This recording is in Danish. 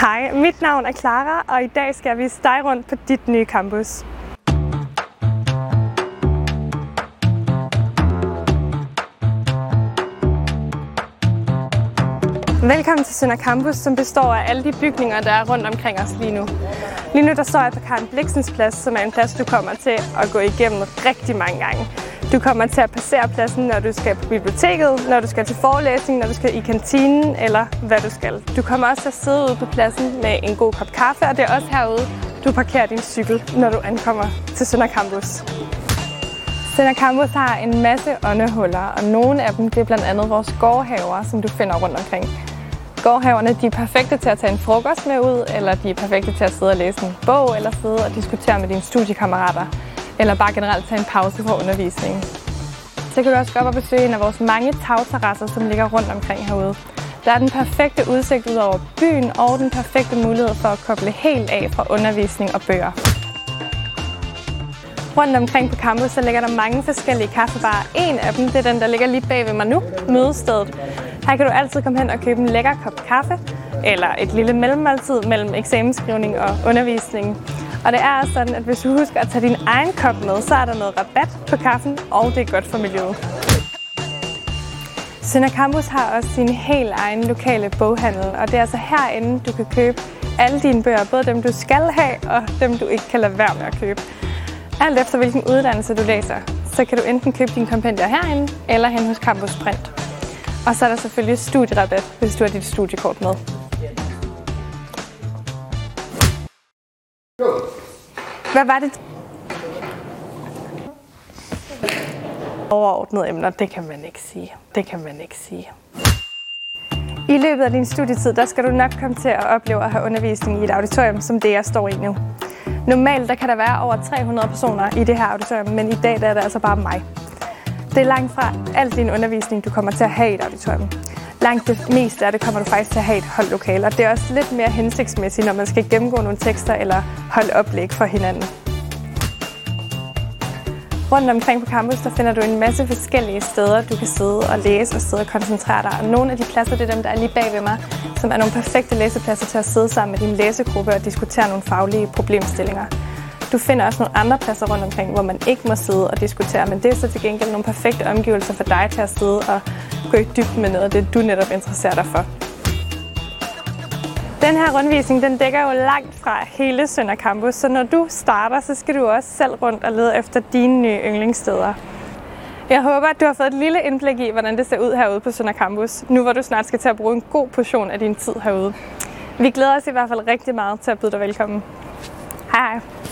Hej, mit navn er Clara, og i dag skal jeg vise dig rundt på dit nye campus. Velkommen til Sønder Campus, som består af alle de bygninger, der er rundt omkring os lige nu. Lige nu der står jeg på Karen Bliksens plads, som er en plads, du kommer til at gå igennem rigtig mange gange. Du kommer til at passere pladsen, når du skal på biblioteket, når du skal til forelæsning, når du skal i kantinen, eller hvad du skal. Du kommer også til at sidde ude på pladsen med en god kop kaffe, og det er også herude, du parkerer din cykel, når du ankommer til Sønder Campus. Sønder Campus har en masse åndehuller, og nogle af dem det er blandt andet vores gårdhaver, som du finder rundt omkring. Gårdhaverne de er perfekte til at tage en frokost med ud, eller de er perfekte til at sidde og læse en bog, eller sidde og diskutere med dine studiekammerater eller bare generelt tage en pause fra undervisningen. Så kan du også gå op og besøge en af vores mange tagterrasser, som ligger rundt omkring herude. Der er den perfekte udsigt ud over byen og den perfekte mulighed for at koble helt af fra undervisning og bøger. Rundt omkring på campus så ligger der mange forskellige kaffebarer. En af dem det er den, der ligger lige bag ved mig nu, mødestedet. Her kan du altid komme hen og købe en lækker kop kaffe, eller et lille mellemmåltid mellem eksamensskrivning og undervisning. Og det er sådan, at hvis du husker at tage din egen kop med, så er der noget rabat på kaffen, og det er godt for miljøet. Sønder Campus har også sin helt egen lokale boghandel, og det er altså herinde, du kan købe alle dine bøger, både dem du skal have, og dem du ikke kan lade være med at købe. Alt efter hvilken uddannelse du læser, så kan du enten købe dine kompendier herinde, eller hen hos Campus Print. Og så er der selvfølgelig studierabat, hvis du har dit studiekort med. Hvad var det? Overordnede emner, det kan man ikke sige. Det kan man ikke sige. I løbet af din studietid, der skal du nok komme til at opleve at have undervisning i et auditorium, som det jeg står i nu. Normalt der kan der være over 300 personer i det her auditorium, men i dag der er det altså bare mig. Det er langt fra al din undervisning, du kommer til at have i et auditorium langt det meste af det kommer du faktisk til at have et holdlokale. Og det er også lidt mere hensigtsmæssigt, når man skal gennemgå nogle tekster eller holde oplæg for hinanden. Rundt omkring på campus, der finder du en masse forskellige steder, du kan sidde og læse og sidde og koncentrere dig. Og nogle af de pladser, det er dem, der er lige bag ved mig, som er nogle perfekte læsepladser til at sidde sammen med din læsegruppe og diskutere nogle faglige problemstillinger. Du finder også nogle andre pladser rundt omkring, hvor man ikke må sidde og diskutere, men det er så til gengæld nogle perfekte omgivelser for dig til at sidde og gå i dybden med noget af det, du netop interesserer dig for. Den her rundvisning den dækker jo langt fra hele Sønder Campus, så når du starter, så skal du også selv rundt og lede efter dine nye yndlingssteder. Jeg håber, at du har fået et lille indblik i, hvordan det ser ud herude på Sønder Campus, nu hvor du snart skal til at bruge en god portion af din tid herude. Vi glæder os i hvert fald rigtig meget til at byde dig velkommen. Hej hej!